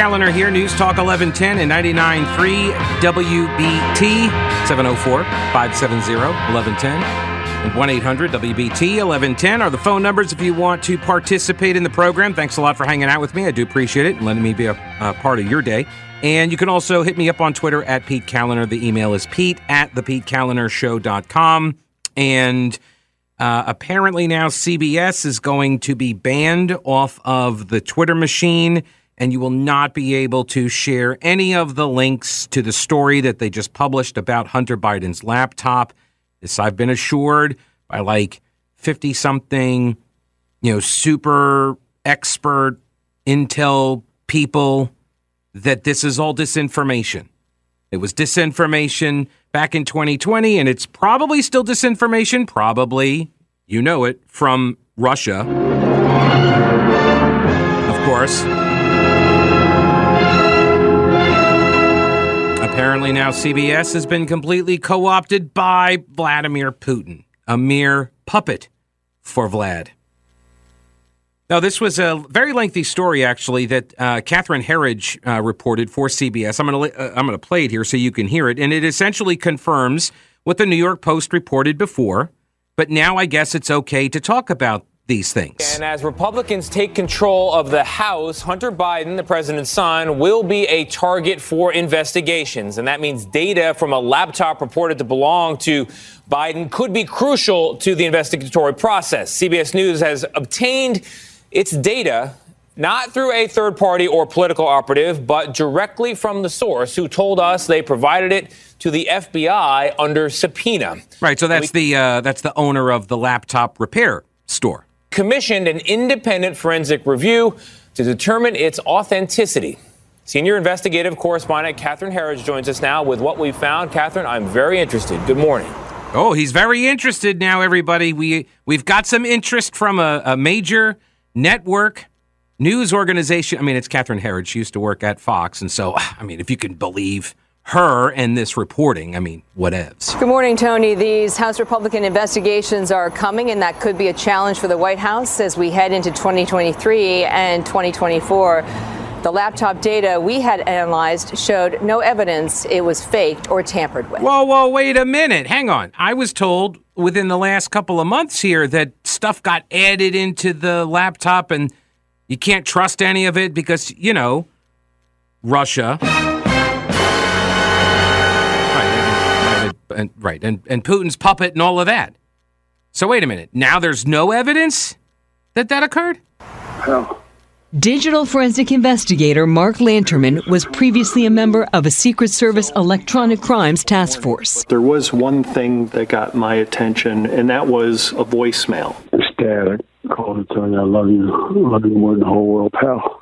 Kaliner here, News Talk 1110 and 99.3 WBT, 704 570 1110 and 1 800 WBT 1110 are the phone numbers if you want to participate in the program. Thanks a lot for hanging out with me. I do appreciate it and letting me be a, a part of your day. And you can also hit me up on Twitter at Pete Kaliner. The email is pete at thepetekalinershow.com. And uh, apparently now CBS is going to be banned off of the Twitter machine and you will not be able to share any of the links to the story that they just published about Hunter Biden's laptop. This I've been assured by like 50 something, you know, super expert intel people that this is all disinformation. It was disinformation back in 2020, and it's probably still disinformation, probably, you know it, from Russia. Of course. Apparently, now CBS has been completely co opted by Vladimir Putin, a mere puppet for Vlad. Now, this was a very lengthy story, actually, that uh, Catherine Herridge uh, reported for CBS. I'm going to uh, I'm going to play it here so you can hear it, and it essentially confirms what the New York Post reported before. But now, I guess it's okay to talk about these things. And as Republicans take control of the House, Hunter Biden, the president's son, will be a target for investigations. And that means data from a laptop reported to belong to Biden could be crucial to the investigatory process. CBS News has obtained its data not through a third party or political operative, but directly from the source who told us they provided it to the FBI under subpoena. Right. So that's we, the uh, that's the owner of the laptop repair store commissioned an independent forensic review to determine its authenticity. Senior investigative correspondent Catherine Herridge joins us now with what we found. Catherine, I'm very interested. Good morning. Oh, he's very interested now, everybody. We we've got some interest from a, a major network news organization. I mean, it's Catherine Herridge. She used to work at Fox, and so I mean, if you can believe her and this reporting. I mean, whatevs. Good morning, Tony. These House Republican investigations are coming, and that could be a challenge for the White House as we head into 2023 and 2024. The laptop data we had analyzed showed no evidence it was faked or tampered with. Whoa, whoa, wait a minute. Hang on. I was told within the last couple of months here that stuff got added into the laptop and you can't trust any of it because, you know, Russia. And right, and, and Putin's puppet and all of that. So wait a minute. Now there's no evidence that that occurred? No. Digital forensic investigator Mark Lanterman was previously a member of a Secret Service electronic crimes task force. There was one thing that got my attention, and that was a voicemail. It's Dad. I called to tell you I love you. I love you more than the whole world, pal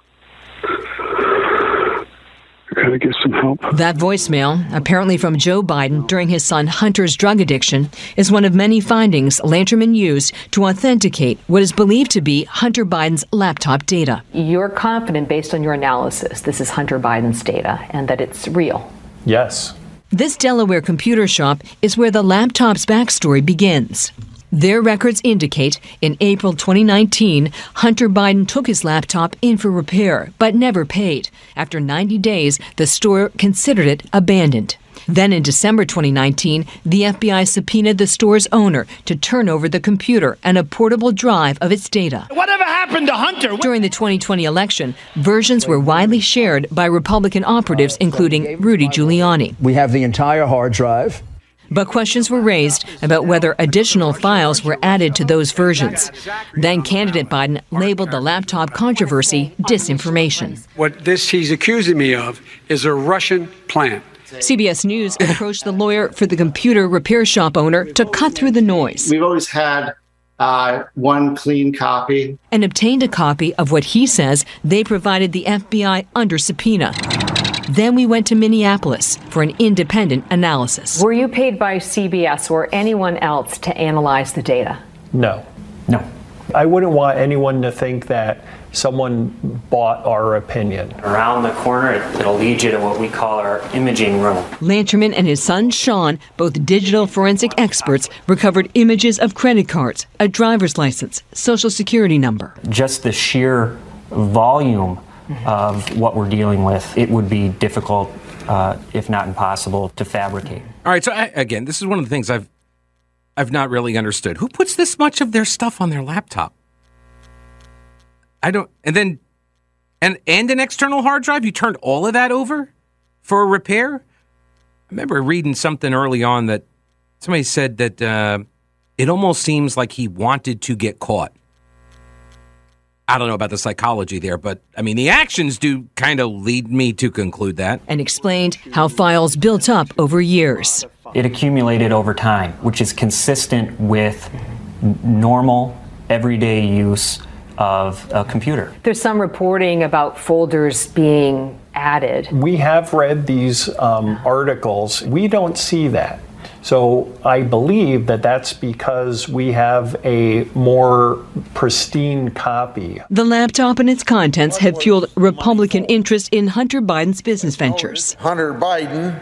gotta get some help. That voicemail, apparently from Joe Biden during his son Hunter's drug addiction, is one of many findings Lanterman used to authenticate what is believed to be Hunter Biden's laptop data. You're confident, based on your analysis, this is Hunter Biden's data and that it's real? Yes. This Delaware computer shop is where the laptop's backstory begins. Their records indicate in April 2019, Hunter Biden took his laptop in for repair, but never paid. After 90 days, the store considered it abandoned. Then in December 2019, the FBI subpoenaed the store's owner to turn over the computer and a portable drive of its data. Whatever happened to Hunter? During the 2020 election, versions were widely shared by Republican operatives, including Rudy Giuliani. We have the entire hard drive. But questions were raised about whether additional files were added to those versions. Then candidate Biden labeled the laptop controversy disinformation. What this he's accusing me of is a Russian plant. CBS News approached the lawyer for the computer repair shop owner to cut through the noise. We've always had uh, one clean copy. And obtained a copy of what he says they provided the FBI under subpoena. Then we went to Minneapolis for an independent analysis. Were you paid by CBS or anyone else to analyze the data? No. No. I wouldn't want anyone to think that someone bought our opinion. Around the corner, it'll lead you to what we call our imaging room. Lanterman and his son Sean, both digital forensic experts, recovered images of credit cards, a driver's license, social security number. Just the sheer volume of what we're dealing with, it would be difficult, uh, if not impossible, to fabricate. All right. So I, again, this is one of the things I've I've not really understood. Who puts this much of their stuff on their laptop? I don't. And then, and and an external hard drive. You turned all of that over for a repair. I remember reading something early on that somebody said that uh, it almost seems like he wanted to get caught. I don't know about the psychology there, but I mean, the actions do kind of lead me to conclude that. And explained how files built up over years. It accumulated over time, which is consistent with normal, everyday use of a computer. There's some reporting about folders being added. We have read these um, articles. We don't see that. So I believe that that's because we have a more pristine copy. The laptop and its contents have fueled Republican interest in Hunter Biden's business ventures. Hunter Biden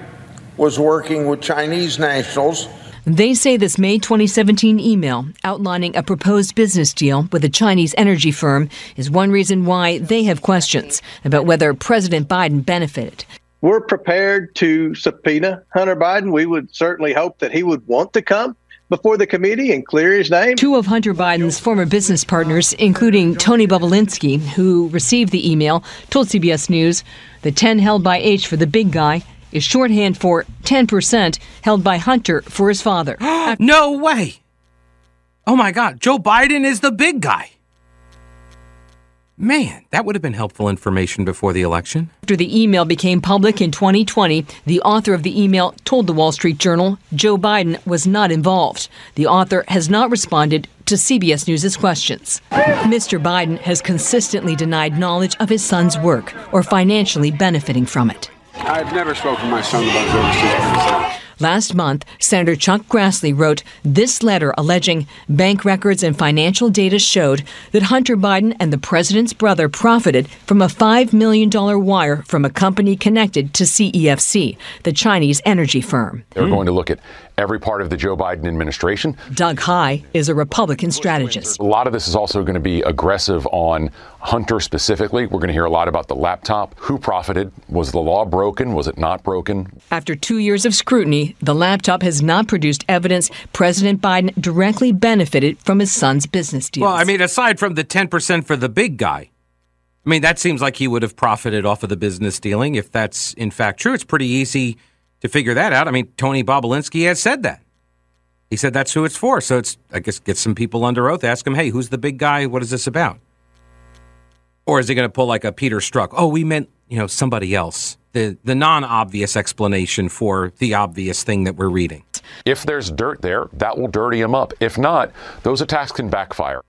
was working with Chinese nationals they say this May 2017 email outlining a proposed business deal with a Chinese energy firm is one reason why they have questions about whether President Biden benefited. We're prepared to subpoena Hunter Biden. We would certainly hope that he would want to come before the committee and clear his name. Two of Hunter Biden's former business partners, including Tony Bobulinski, who received the email, told CBS News the 10 held by H for the big guy is shorthand for 10% held by Hunter for his father. no way. Oh my God. Joe Biden is the big guy. Man, that would have been helpful information before the election. After the email became public in 2020, the author of the email told the Wall Street Journal Joe Biden was not involved. The author has not responded to CBS News' questions. Mr. Biden has consistently denied knowledge of his son's work or financially benefiting from it. I've never spoken to my son about his overseas Last month, Senator Chuck Grassley wrote this letter alleging bank records and financial data showed that Hunter Biden and the president's brother profited from a $5 million wire from a company connected to CEFC, the Chinese energy firm. They're going to look at every part of the Joe Biden administration. Doug Heye is a Republican strategist. A lot of this is also going to be aggressive on Hunter specifically. We're going to hear a lot about the laptop. Who profited? Was the law broken? Was it not broken? After two years of scrutiny, the laptop has not produced evidence President Biden directly benefited from his son's business deals. Well, I mean, aside from the 10% for the big guy, I mean, that seems like he would have profited off of the business dealing. If that's in fact true, it's pretty easy to figure that out. I mean, Tony Bobulinski has said that. He said that's who it's for. So it's, I guess, get some people under oath, ask them, hey, who's the big guy? What is this about? Or is he going to pull like a Peter Strzok? Oh, we meant, you know, somebody else. The, the non obvious explanation for the obvious thing that we're reading. If there's dirt there, that will dirty him up. If not, those attacks can backfire.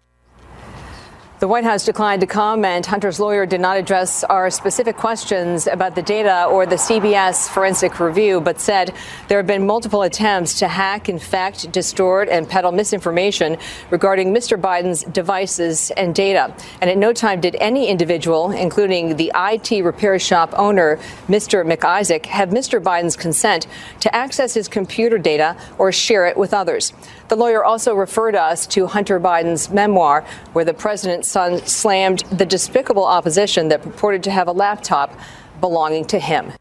The White House declined to comment. Hunter's lawyer did not address our specific questions about the data or the CBS forensic review, but said there have been multiple attempts to hack, infect, distort, and peddle misinformation regarding Mr. Biden's devices and data. And at no time did any individual, including the IT repair shop owner, Mr. Mac Isaac, have Mr. Biden's consent to access his computer data or share it with others. The lawyer also referred us to Hunter Biden's memoir, where the president's son slammed the despicable opposition that purported to have a laptop belonging to him.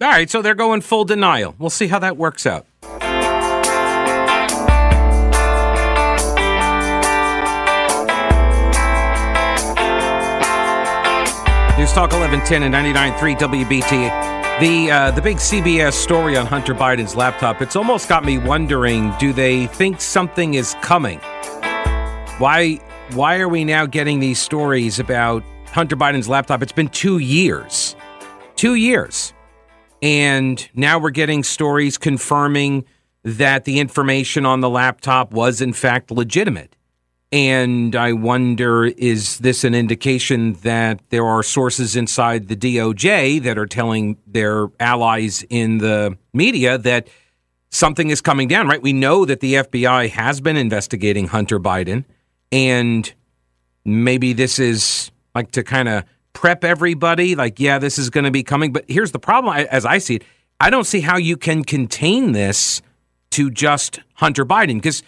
All right, so they're going full denial. We'll see how that works out. News Talk 1110 and 99.3 WBT. The uh, the big CBS story on Hunter Biden's laptop. It's almost got me wondering: Do they think something is coming? Why why are we now getting these stories about Hunter Biden's laptop? It's been two years, two years, and now we're getting stories confirming that the information on the laptop was in fact legitimate. And I wonder is this an indication that there are sources inside the DOJ that are telling their allies in the media that something is coming down, right? We know that the FBI has been investigating Hunter Biden, and maybe this is like to kind of prep everybody, like, yeah, this is going to be coming. But here's the problem as I see it I don't see how you can contain this to just Hunter Biden because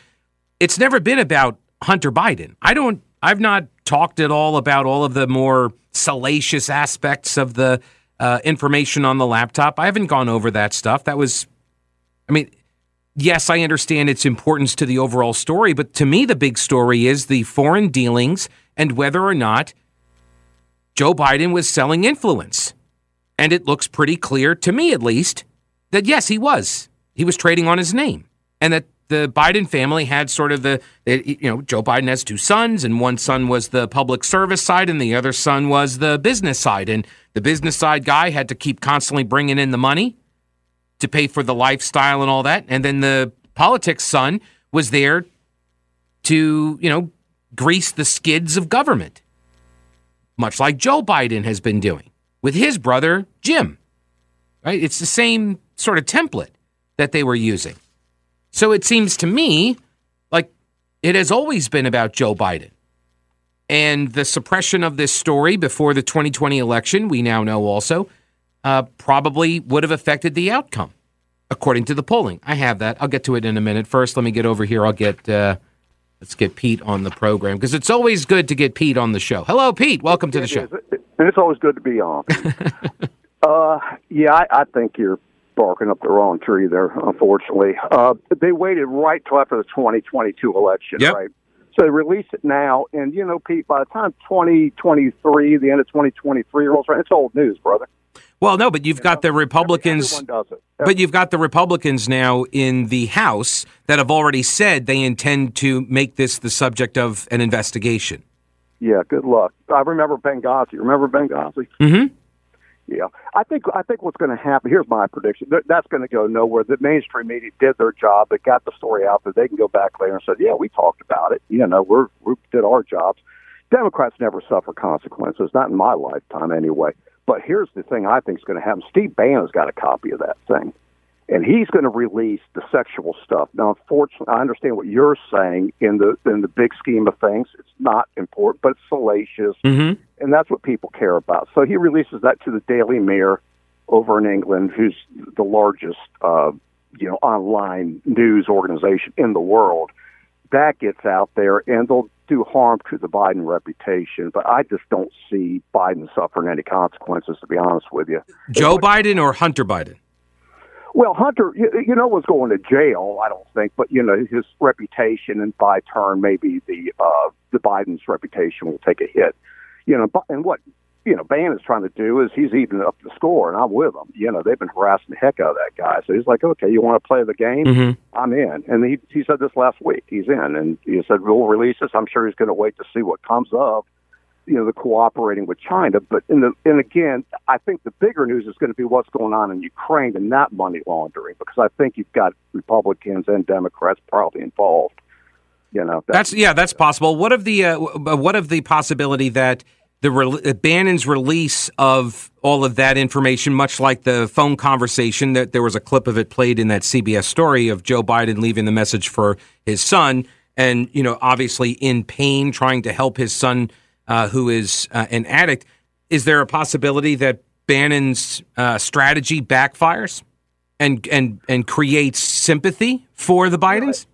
it's never been about Hunter Biden. I don't I've not talked at all about all of the more salacious aspects of the uh, information on the laptop. I haven't gone over that stuff. That was, I mean, yes, I understand its importance to the overall story, but to me, the big story is the foreign dealings and whether or not Joe Biden was selling influence. And it looks pretty clear, to me at least, that yes, he was. He was trading on his name. And that the Biden family had sort of the, you know, Joe Biden has two sons, and one son was the public service side, and the other son was the business side. And the business side guy had to keep constantly bringing in the money to pay for the lifestyle and all that. And then the politics son was there to, you know, grease the skids of government, much like Joe Biden has been doing with his brother, Jim. Right? It's the same sort of template that they were using. So it seems to me like it has always been about Joe Biden. And the suppression of this story before the 2020 election, we now know also, uh, probably would have affected the outcome, according to the polling. I have that. I'll get to it in a minute. First, let me get over here. I'll get uh, let's get Pete on the program because it's always good to get Pete on the show. Hello, Pete. Welcome to the show. And it's always good to be on. uh, yeah, I, I think you're barking up the wrong tree there. Unfortunately, uh, they waited right till after the 2022 election, Yep. right? So they release it now, and you know, Pete, by the time 2023, the end of 2023 rolls around, it's old news, brother. Well, no, but you've got the Republicans. Everyone does it. But you've got the Republicans now in the House that have already said they intend to make this the subject of an investigation. Yeah, good luck. I remember Benghazi. Remember Benghazi? Mm-hmm. Yeah, I think I think what's going to happen. Here's my prediction. That- That's going to go nowhere. The mainstream media did their job. They got the story out there. They can go back later and say, "Yeah, we talked about it. You know, we're we did our jobs." Democrats never suffer consequences, not in my lifetime anyway. But here's the thing: I think is going to happen. Steve Bannon's got a copy of that thing, and he's going to release the sexual stuff. Now, unfortunately, I understand what you're saying in the in the big scheme of things. It's not important, but it's salacious Mm-hmm. and that's what people care about. So he releases that to the Daily Mirror over in England, who's the largest, uh, you know, online news organization in the world. That gets out there, and they'll do harm to the Biden reputation. But I just don't see Biden suffering any consequences, to be honest with you. Joe Biden or Hunter Biden? Well, Hunter, you, you know, was going to jail. I don't think, but you know, his reputation, and by turn, maybe the uh, the Biden's reputation will take a hit. You know, and what you know, Ban is trying to do is he's evening up the score, and I'm with him. You know, they've been harassing the heck out of that guy, so he's like, okay, you want to play the game? Mhm. I'm in. And he he said this last week. He's in, and he said we'll release this. I'm sure he's going to wait to see what comes of you know, the cooperating with China. But in the and again, I think the bigger news is going to be what's going on in Ukraine and not money laundering, because I think you've got Republicans and Democrats probably involved. You know, That's yeah, that's possible. What of the uh, what of the possibility that the re- uh, Bannon's release of all of that information, much like the phone conversation that there was a clip of it played in that CBS story of Joe Biden leaving the message for his son, and you know, obviously in pain, trying to help his son uh, who is uh, an addict. Is there a possibility that Bannon's uh, strategy backfires and and and creates sympathy for the Bidens?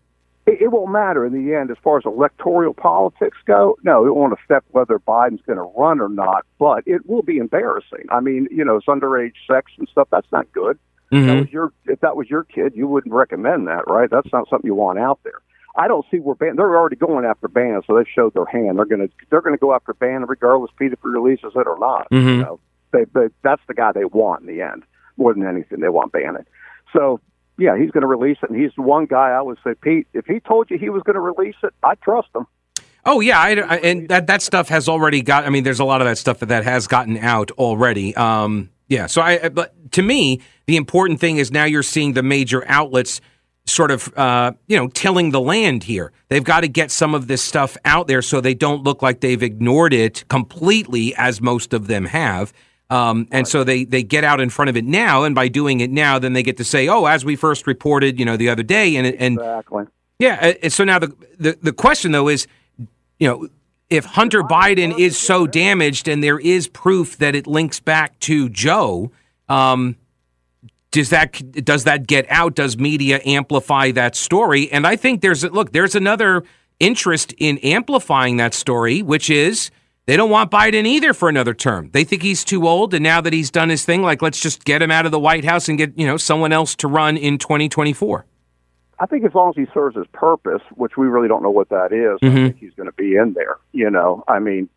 it, it won't matter in the end as far as electoral politics go. No, it won't affect whether Biden's going to run or not, but it will be embarrassing. I mean, you know, it's underage sex and stuff. That's not good. If that was your if that was your kid, you wouldn't recommend that, right? That's not something you want out there. I don't see where Bannon. They're already going after Bannon, so they showed their hand. They're going to they're going to go after Bannon regardless, Pete, if he releases it or not. Mhm. You know, they, they that's the guy they want in the end more than anything. They want Bannon. So yeah, he's going to release it, and he's the one guy I would say, Pete. If he told you he was going to release it, I trust him. Oh yeah, I, I- and that that stuff has already got. I mean, there's a lot of that stuff that, that has gotten out already. Um, yeah. So I, but to me, the important thing is now you're seeing the major outlets sort of, uh, you know, tilling the land here. They've got to get some of this stuff out there so they don't look like they've ignored it completely, as most of them have. Um, and so they they get out in front of it now, and by doing it now, then they get to say, "Oh, as we first reported, you know, the other day," and and exactly. yeah. uh, So now the, the the question though is, you know, if Hunter Biden is so damaged and there is proof that it links back to Joe, um, does that does that get out? Does media amplify that story? And I think there's look, there's another interest in amplifying that story, which is They don't want Biden either for another term. They think he's too old, and now that he's done his thing, like let's just get him out of the White House and get you know someone else to run in 2024. I think as long as he serves his purpose, which we really don't know what that is, Mhm. I think he's going to be in there. You know, I mean,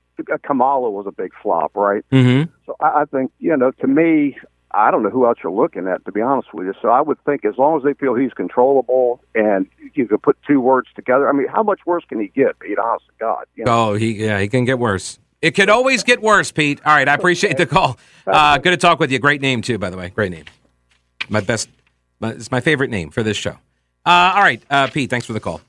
Kamala was a big flop, right? Mm-hmm. So I, I think, you know, to me, I don't know who else you're looking at, to be honest with you. So I would think as long as they feel he's controllable and you can put two words together, I mean, how much worse can he get, Pete? Honest to God. You know? Oh, he yeah, he can get worse. It could always get worse, Pete. All right, I appreciate the call. Uh, good to talk with you. Great name too, by the way. Great name. My best. My, it's my favorite name for this show. Uh, all right, uh, Pete. Thanks for the call.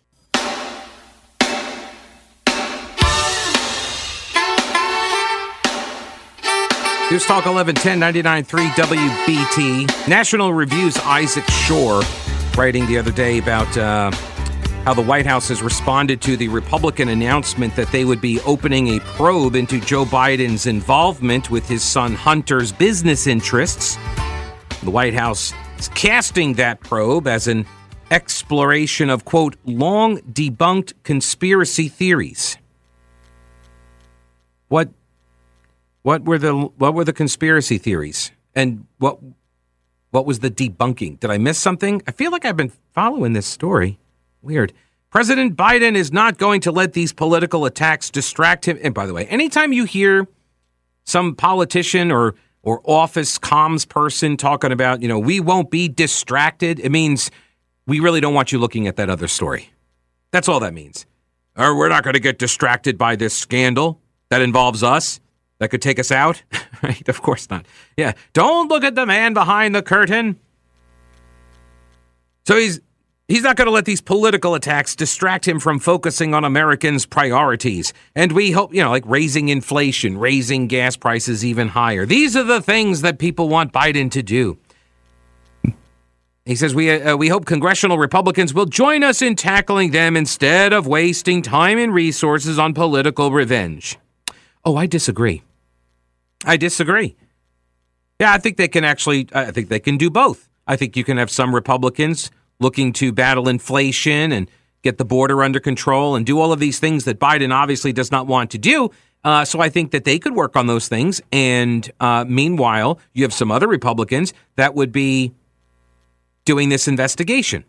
News Talk 1110 99.3 WBT. National Review's Isaac Schorr writing the other day about uh, how the White House has responded to the Republican announcement that they would be opening a probe into Joe Biden's involvement with his son Hunter's business interests. The White House is casting that probe as an exploration of, quote, long debunked conspiracy theories. What what were the what were the conspiracy theories? And what what was the debunking? Did I miss something? I feel like I've been following this story. Weird. President Biden is not going to let these political attacks distract him. And by the way, anytime you hear some politician or or office comms person talking about, you know, we won't be distracted, it means we really don't want you looking at that other story. That's all that means. Or we're not going to get distracted by this scandal that involves us that could take us out. right? Of course not. Yeah. Don't look at the man behind the curtain. So he's he's not going to let these political attacks distract him from focusing on Americans' priorities. And we hope, you know, like raising inflation, raising gas prices even higher. These are the things that people want Biden to do. He says we uh, we hope congressional Republicans will join us in tackling them instead of wasting time and resources on political revenge. Oh, I disagree. I disagree. Yeah, I think they can actually I think they can do both. I think you can have some Republicans looking to battle inflation and get the border under control and do all of these things that Biden obviously does not want to do. Uh, so I think that they could work on those things. And uh, meanwhile, you have some other Republicans that would be doing this investigation.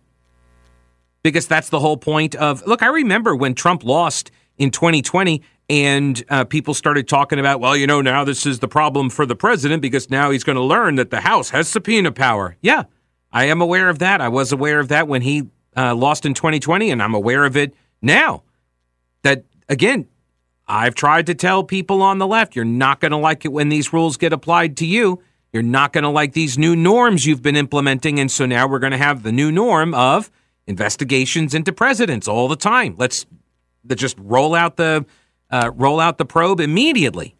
Because that's the whole point of look, I remember when Trump lost in 2020 and uh, people started talking about, well, you know, now this is the problem for the president because now he's going to learn that the House has subpoena power. Yeah, I am aware of that. I was aware of that when he uh, lost in 2020, and I'm aware of it now. That, again, I've tried to tell people on the left, you're not going to like it when these rules get applied to you. You're not going to like these new norms you've been implementing. And so now we're going to have the new norm of investigations into presidents all the time. Let's, just roll out the uh, roll out the probe immediately.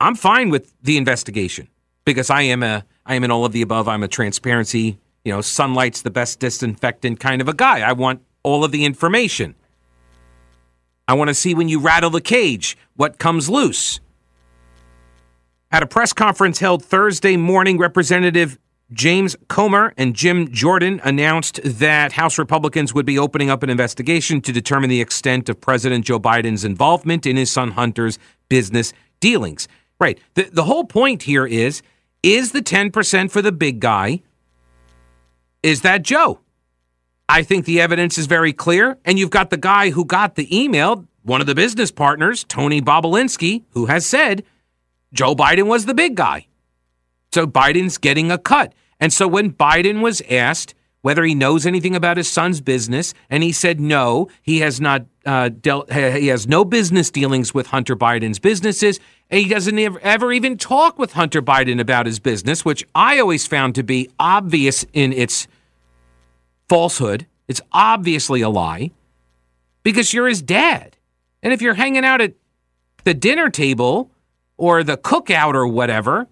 I'm fine with the investigation because I am a I am in all of the above. I'm a transparency, you know, sunlight's the best disinfectant kind of a guy. I want all of the information. I want to see when you rattle the cage what comes loose. At a press conference held Thursday morning, Representative James Comer and Jim Jordan announced that House Republicans would be opening up an investigation to determine the extent of President Joe Biden's involvement in his son Hunter's business dealings. Right. The, the whole point here is is the 10% for the big guy, is that Joe? I think the evidence is very clear. And you've got the guy who got the email, one of the business partners, Tony Bobulinski, who has said Joe Biden was the big guy. So Biden's getting a cut. And so when Biden was asked whether he knows anything about his son's business, and he said no, he has not uh, dealt, he has no business dealings with Hunter Biden's businesses, he doesn't ever even talk with Hunter Biden about his business, which I always found to be obvious in its falsehood. It's obviously a lie because you're his dad. And if you're hanging out at the dinner table or the cookout or whatever,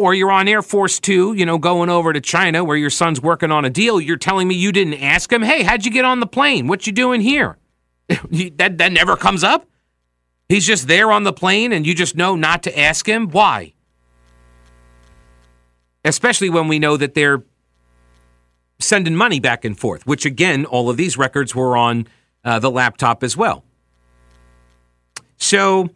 or you're on Air Force Two, you know, going over to China where your son's working on a deal, you're telling me you didn't ask him, hey, how'd you get on the plane? What you doing here? that, that never comes up. He's just there on the plane and you just know not to ask him. Why? Especially when we know that they're sending money back and forth, which again, all of these records were on uh, the laptop as well. So,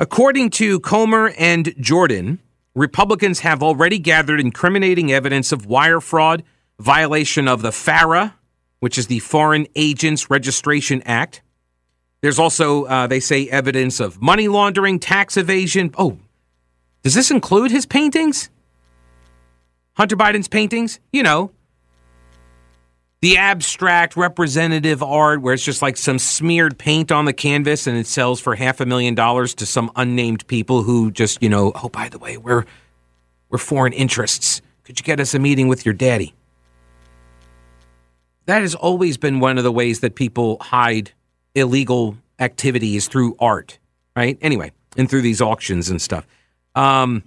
according to Comer and Jordan, Republicans have already gathered incriminating evidence of wire fraud, violation of the FARA, which is the Foreign Agents Registration Act. There's also, uh, they say, evidence of money laundering, tax evasion. Oh, does this include his paintings? Hunter Biden's paintings? You know, the abstract representative art where it's just like some smeared paint on the canvas and it sells for half a million dollars to some unnamed people who just, you know, oh, by the way, we're, we're foreign interests. Could you get us a meeting with your daddy? That has always been one of the ways that people hide illegal activities through art, right? Anyway, and through these auctions and stuff. Um,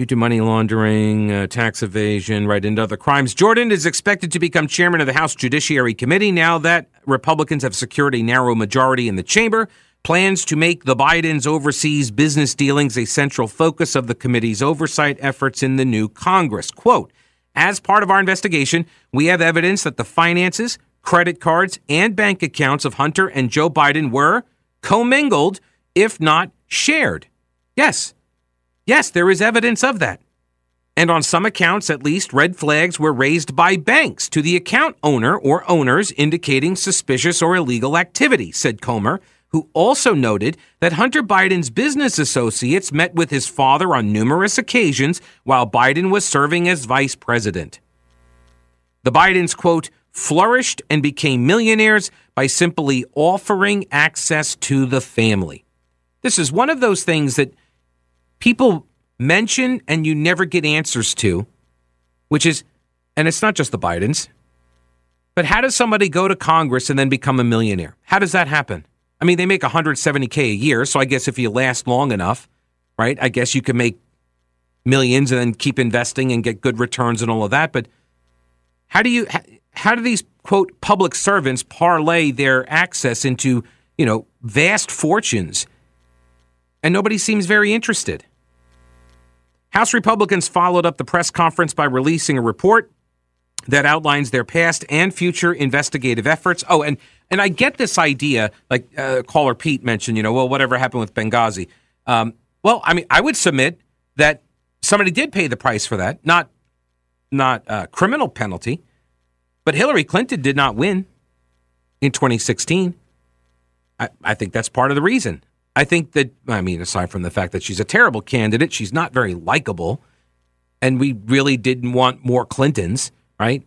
due to money laundering, uh, tax evasion, right, and other crimes. Jordan is expected to become chairman of the House Judiciary Committee now that Republicans have secured a narrow majority in the chamber. Plans to make the Bidens' overseas business dealings a central focus of the committee's oversight efforts in the new Congress. Quote, as part of our investigation, we have evidence that the finances, credit cards, and bank accounts of Hunter and Joe Biden were commingled, if not shared. Yes, Yes, there is evidence of that. And on some accounts, at least, red flags were raised by banks to the account owner or owners indicating suspicious or illegal activity, said Comer, who also noted that Hunter Biden's business associates met with his father on numerous occasions while Biden was serving as vice president. The Bidens, quote, flourished and became millionaires by simply offering access to the family. This is one of those things that people mention and you never get answers to, which is, and it's not just the Bidens, but how does somebody go to Congress and then become a millionaire? How does that happen? I mean, they make 170K a year. So I guess if you last long enough, right, I guess you can make millions and then keep investing and get good returns and all of that. But how do you, how do these quote public servants parlay their access into, you know, vast fortunes? And nobody seems very interested. House Republicans followed up the press conference by releasing a report that outlines their past and future investigative efforts. Oh, and and I get this idea, like uh, caller Pete mentioned, you know, well, whatever happened with Benghazi. Um, well, I mean, I would submit that somebody did pay the price for that, not not a criminal penalty, but Hillary Clinton did not win in 2016. I, I think that's part of the reason. I think that, I mean, aside from the fact that she's a terrible candidate, she's not very likable. And we really didn't want more Clintons, right?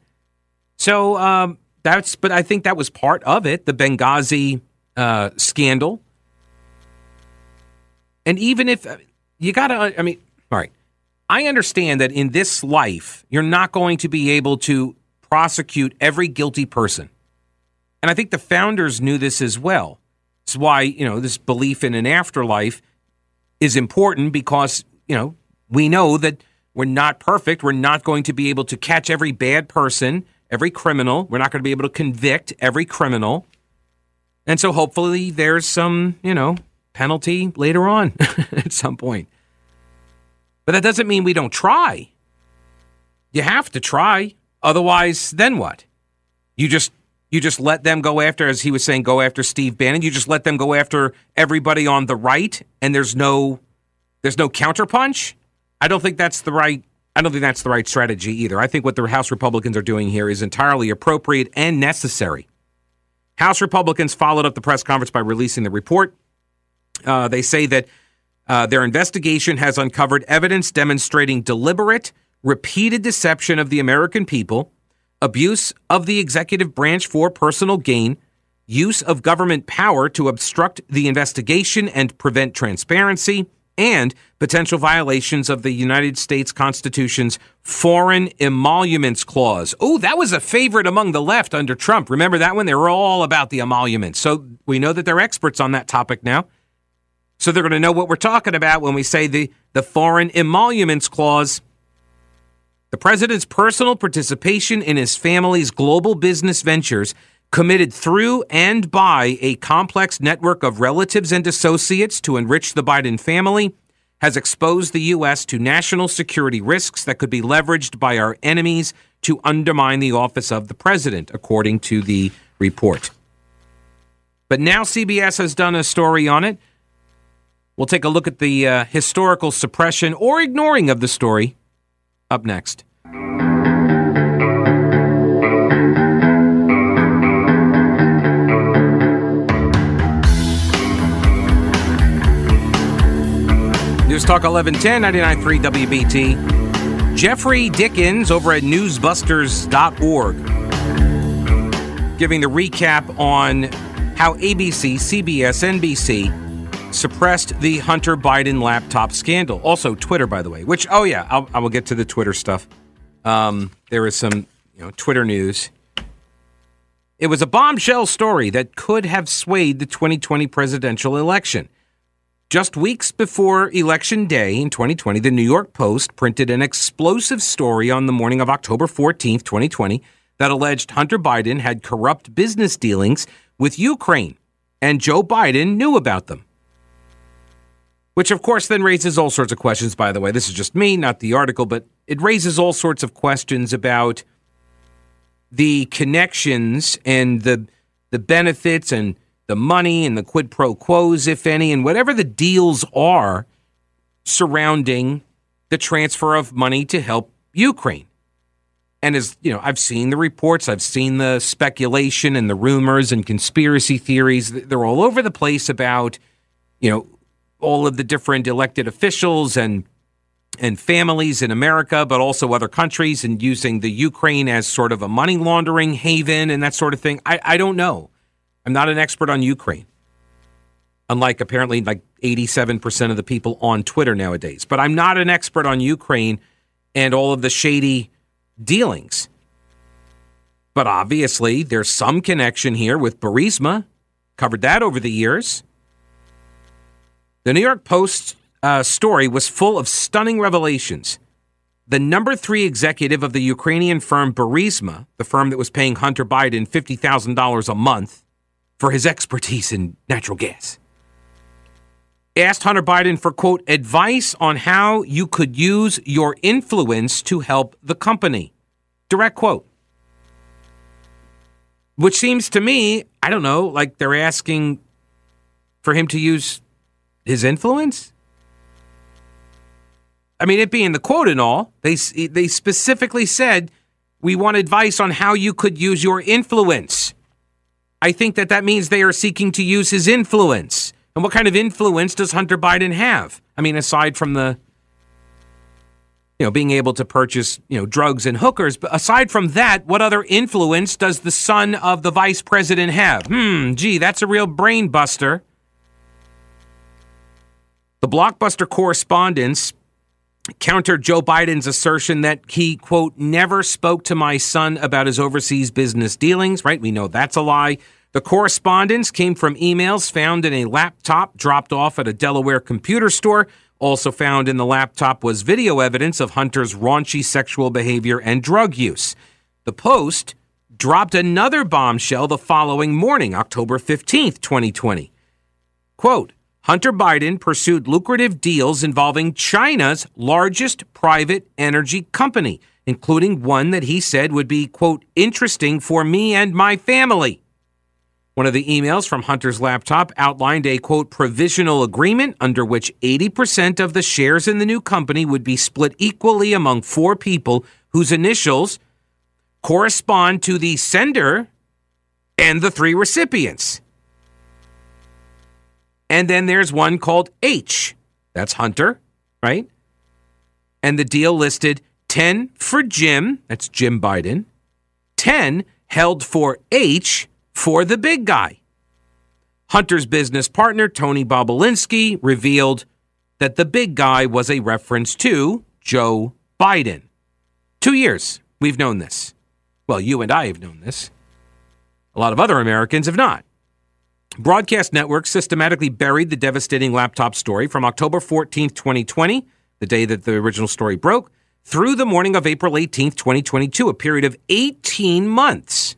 So um, that's, but I think that was part of it, the Benghazi uh, scandal. And even if you got to, I mean, all right, I understand that in this life, you're not going to be able to prosecute every guilty person. And I think the founders knew this as well. It's why, you know, this belief in an afterlife is important because, you know, we know that we're not perfect. We're not going to be able to catch every bad person, every criminal. We're not going to be able to convict every criminal. And so hopefully there's some, you know, penalty later on at some point. But that doesn't mean we don't try. You have to try. Otherwise, then what? You just you just let them go after, as he was saying, go after Steve Bannon. You just let them go after everybody on the right, and there's no there's no counterpunch. I don't think that's the right. I don't think that's the right strategy either. I think what the House Republicans are doing here is entirely appropriate and necessary. House Republicans followed up the press conference by releasing the report. Uh, they say that uh, their investigation has uncovered evidence demonstrating deliberate, repeated deception of the American people abuse of the executive branch for personal gain, use of government power to obstruct the investigation and prevent transparency, and potential violations of the United States Constitution's Foreign Emoluments Clause. Oh, that was a favorite among the left under Trump. Remember that one? They were all about the emoluments. So we know that they're experts on that topic now. So they're going to know what we're talking about when we say the, the Foreign Emoluments Clause. The president's personal participation in his family's global business ventures, committed through and by a complex network of relatives and associates to enrich the Biden family, has exposed the U.S. to national security risks that could be leveraged by our enemies to undermine the office of the president, according to the report. But now CBS has done a story on it. We'll take a look at the uh, historical suppression or ignoring of the story up next. News Talk 1110, 99.3 WBT. Geoffrey Dickens over at newsbusters.org giving the recap on how ABC, CBS, NBC suppressed the Hunter Biden laptop scandal. Also, Twitter, by the way, which, oh, yeah, I'll, I will get to the Twitter stuff. Um, there is some you know, Twitter news. It was a bombshell story that could have swayed the 2020 presidential election. Just weeks before Election Day in 2020, the New York Post printed an explosive story on the morning of October 14th, 2020, that alleged Hunter Biden had corrupt business dealings with Ukraine, and Joe Biden knew about them. Which, of course, then raises all sorts of questions, by the way. This is just me, not the article, but it raises all sorts of questions about the connections and the, the benefits and the money and the quid pro quos, if any, and whatever the deals are surrounding the transfer of money to help Ukraine. And as you know, I've seen the reports, I've seen the speculation and the rumors and conspiracy theories. They're all over the place about, you know, all of the different elected officials and and families in America, but also other countries, and using the Ukraine as sort of a money laundering haven and that sort of thing. I, I don't know. I'm not an expert on Ukraine, unlike apparently like 87% of the people on Twitter nowadays. But I'm not an expert on Ukraine and all of the shady dealings. But obviously, there's some connection here with Burisma. Covered that over the years. The New York Post uh, story was full of stunning revelations. The number three executive of the Ukrainian firm Burisma, the firm that was paying Hunter Biden $50,000 a month for his expertise in natural gas, asked Hunter Biden for, quote, advice on how you could use your influence to help the company. Direct quote. Which seems to me, I don't know, like they're asking for him to use his influence? I mean, it being the quote and all, they, they specifically said, we want advice on how you could use your influence. I think that that means they are seeking to use his influence. And what kind of influence does Hunter Biden have? I mean, aside from the you know, being able to purchase, you know, drugs and hookers, but aside from that, what other influence does the son of the vice president have? Hmm, gee, that's a real brain buster. The blockbuster correspondence countered Joe Biden's assertion that he, quote, never spoke to my son about his overseas business dealings, right? We know that's a lie. The correspondence came from emails found in a laptop dropped off at a Delaware computer store. Also found in the laptop was video evidence of Hunter's raunchy sexual behavior and drug use. The Post dropped another bombshell the following morning, October 15th, 2020. Quote, Hunter Biden pursued lucrative deals involving China's largest private energy company, including one that he said would be, quote, interesting for me and my family. One of the emails from Hunter's laptop outlined a quote provisional agreement under which 80% of the shares in the new company would be split equally among four people whose initials correspond to the sender and the three recipients. And then there's one called H. That's Hunter, right? And the deal listed 10 for Jim, that's Jim Biden, 10 held for H for the big guy. Hunter's business partner, Tony Bobulinski, revealed that the big guy was a reference to Joe Biden. Two years we've known this. Well, you and I have known this. A lot of other Americans have not. Broadcast networks systematically buried the devastating laptop story from October 14th, 2020, the day that the original story broke, through the morning of April 18th, 2022, a period of 18 months.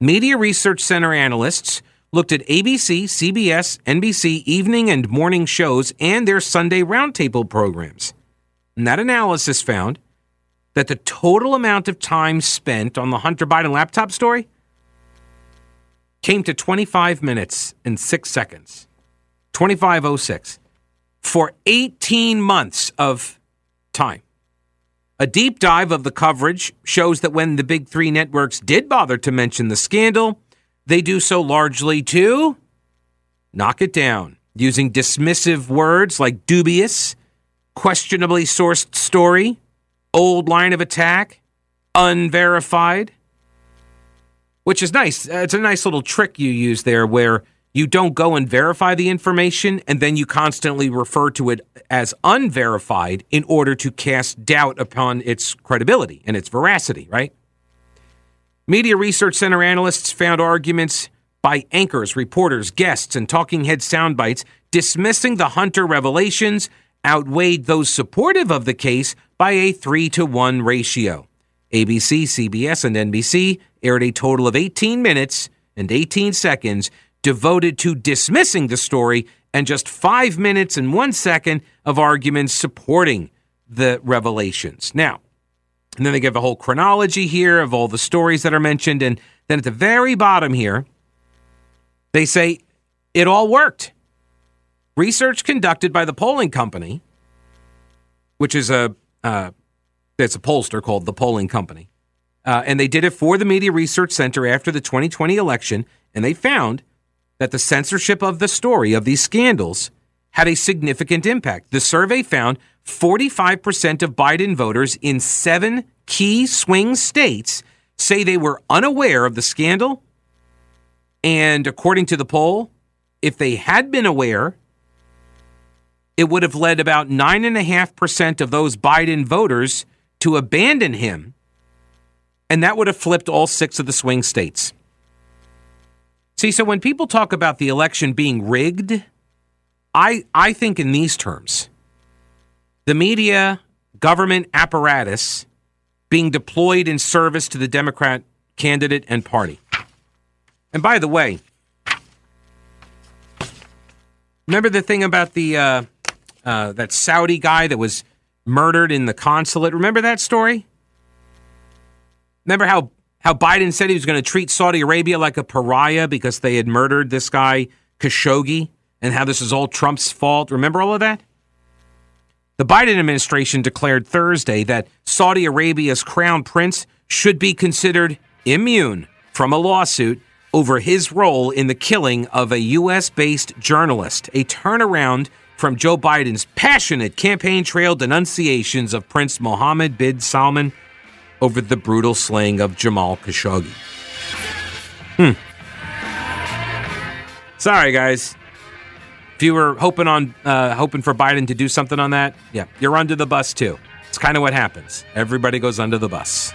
Media Research Center analysts looked at ABC, CBS, NBC evening and morning shows and their Sunday roundtable programs. And that analysis found that the total amount of time spent on the Hunter Biden laptop story came to 25 minutes and 6 seconds. 2506 for 18 months of time. A deep dive of the coverage shows that when the big 3 networks did bother to mention the scandal, they do so largely to knock it down using dismissive words like dubious, questionably sourced story, old line of attack, unverified, which is nice. Uh, it's a nice little trick you use there where you don't go and verify the information and then you constantly refer to it as unverified in order to cast doubt upon its credibility and its veracity, right? Media Research Center analysts found arguments by anchors, reporters, guests, and talking head sound bites dismissing the Hunter revelations outweighed those supportive of the case by a 3 to 1 ratio. ABC, CBS, and NBC aired a total of 18 minutes and 18 seconds devoted to dismissing the story and just 5 minutes and 1 second of arguments supporting the revelations. Now, and then they give a whole chronology here of all the stories that are mentioned. And then at the very bottom here, they say it all worked. Research conducted by the polling company, which is a uh, it's a pollster called the Polling Company, uh, and they did it for the Media Research Center after the 2020 election, and they found that the censorship of the story of these scandals had a significant impact. The survey found 45% of Biden voters in seven key swing states say they were unaware of the scandal. And according to the poll, if they had been aware, it would have led about 9.5% of those Biden voters to abandon him. And that would have flipped all six of the swing states. See, so when people talk about the election being rigged, I, I think in these terms the media government apparatus being deployed in service to the Democrat candidate and party. And by the way, remember the thing about the uh, uh, that Saudi guy that was murdered in the consulate? Remember that story? Remember how how Biden said he was going to treat Saudi Arabia like a pariah because they had murdered this guy Khashoggi, and how this is all Trump's fault? Remember all of that? The Biden administration declared Thursday that Saudi Arabia's crown prince should be considered immune from a lawsuit over his role in the killing of a U.S. based journalist, a turnaround from Joe Biden's passionate campaign trail denunciations of Prince Mohammed bin Salman over the brutal slaying of Jamal Khashoggi. Hmm. Sorry, guys. If you were hoping on uh, hoping for Biden to do something on that, yeah, you're under the bus too. It's kind of what happens. Everybody goes under the bus.